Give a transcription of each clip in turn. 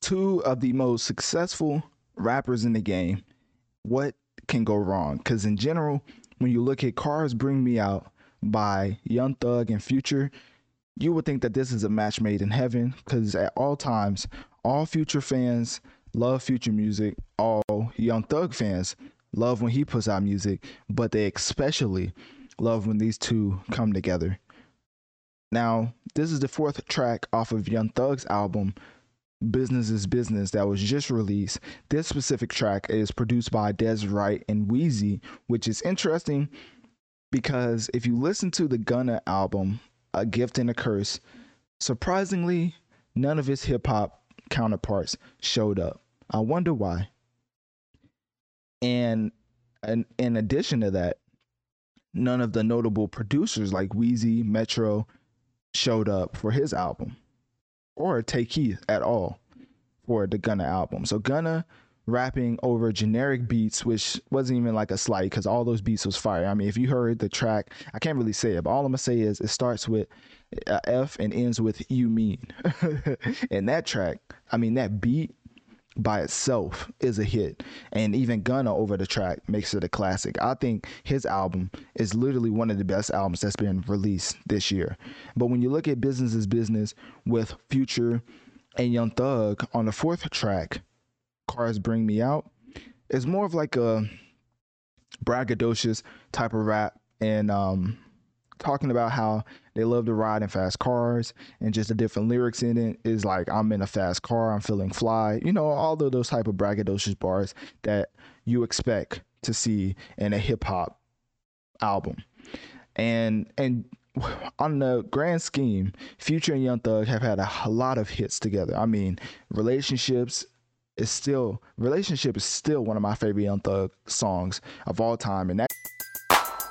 Two of the most successful rappers in the game. What can go wrong? Because in general, when you look at Cars Bring Me Out by Young Thug and Future, you would think that this is a match made in heaven because at all times, all Future fans love Future music. All Young Thug fans love when he puts out music, but they especially love when these two come together. Now, this is the fourth track off of Young Thug's album, Business is Business, that was just released. This specific track is produced by Dez Wright and Wheezy, which is interesting because if you listen to the Gunna album, A Gift and a Curse, surprisingly, none of his hip hop counterparts showed up. I wonder why. And, and in addition to that, none of the notable producers like Wheezy, Metro showed up for his album or Tay Keith at all for the Gunna album. So Gunna rapping over generic beats, which wasn't even like a slight because all those beats was fire. I mean, if you heard the track, I can't really say it, but all I'm gonna say is it starts with a F and ends with "You Mean," and that track, I mean, that beat by itself is a hit, and even Gunna over the track makes it a classic. I think his album is literally one of the best albums that's been released this year. But when you look at Business is Business with Future and Young Thug on the fourth track, Cars Bring Me Out, it's more of like a braggadocious type of rap and um talking about how they love to ride in fast cars and just the different lyrics in it is like I'm in a fast car, I'm feeling fly. You know, all of those type of braggadocious bars that you expect to see in a hip hop album. And and on the grand scheme, Future and Young Thug have had a, a lot of hits together. I mean, relationships is still relationship is still one of my favorite Young Thug songs of all time, and that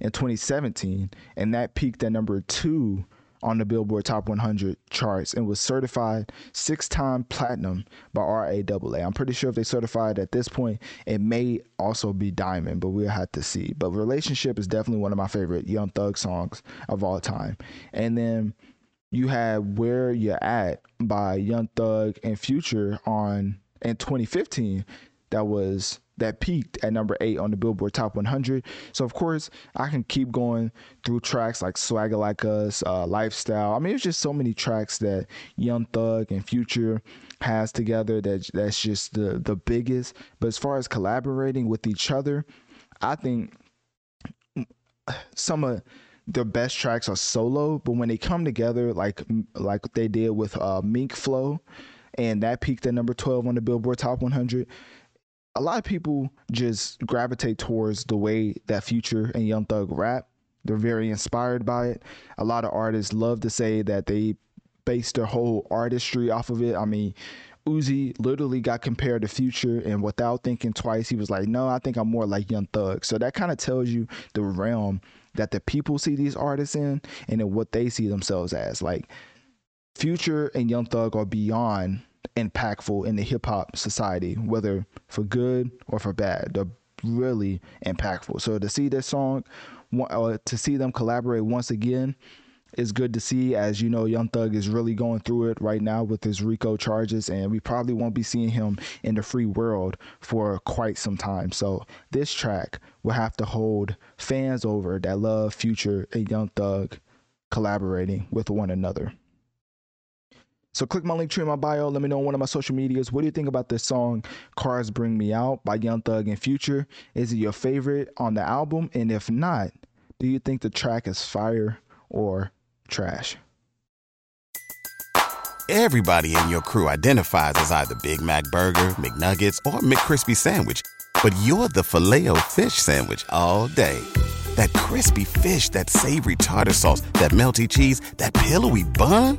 in 2017, and that peaked at number two on the Billboard Top 100 charts and was certified six-time platinum by RIAA. I'm pretty sure if they certified at this point, it may also be diamond, but we'll have to see. But "Relationship" is definitely one of my favorite Young Thug songs of all time. And then you had "Where You At" by Young Thug and Future on in 2015. That was that peaked at number eight on the Billboard Top 100. So of course, I can keep going through tracks like "Swagger Like Us," uh, "Lifestyle." I mean, it's just so many tracks that Young Thug and Future has together that that's just the the biggest. But as far as collaborating with each other, I think some of their best tracks are solo, but when they come together, like like they did with uh, Mink Flow, and that peaked at number 12 on the Billboard Top 100 a lot of people just gravitate towards the way that Future and Young Thug rap. They're very inspired by it. A lot of artists love to say that they base their whole artistry off of it. I mean, Uzi literally got compared to Future, and without thinking twice, he was like, "No, I think I'm more like Young Thug." So that kind of tells you the realm that the people see these artists in, and what they see themselves as. Like Future and Young Thug are beyond impactful in the hip hop society, whether for good or for bad. They're really impactful. So to see this song, uh, to see them collaborate once again, is good to see. As you know, Young Thug is really going through it right now with his RICO charges, and we probably won't be seeing him in the free world for quite some time. So this track will have to hold fans over that love Future and Young Thug collaborating with one another. So click my link tree in my bio. Let me know on one of my social medias. What do you think about this song, Cars Bring Me Out by Young Thug and Future? Is it your favorite on the album? And if not, do you think the track is fire or trash? Everybody in your crew identifies as either Big Mac Burger, McNuggets, or McCrispy Sandwich. But you're the filet fish Sandwich all day. That crispy fish, that savory tartar sauce, that melty cheese, that pillowy bun.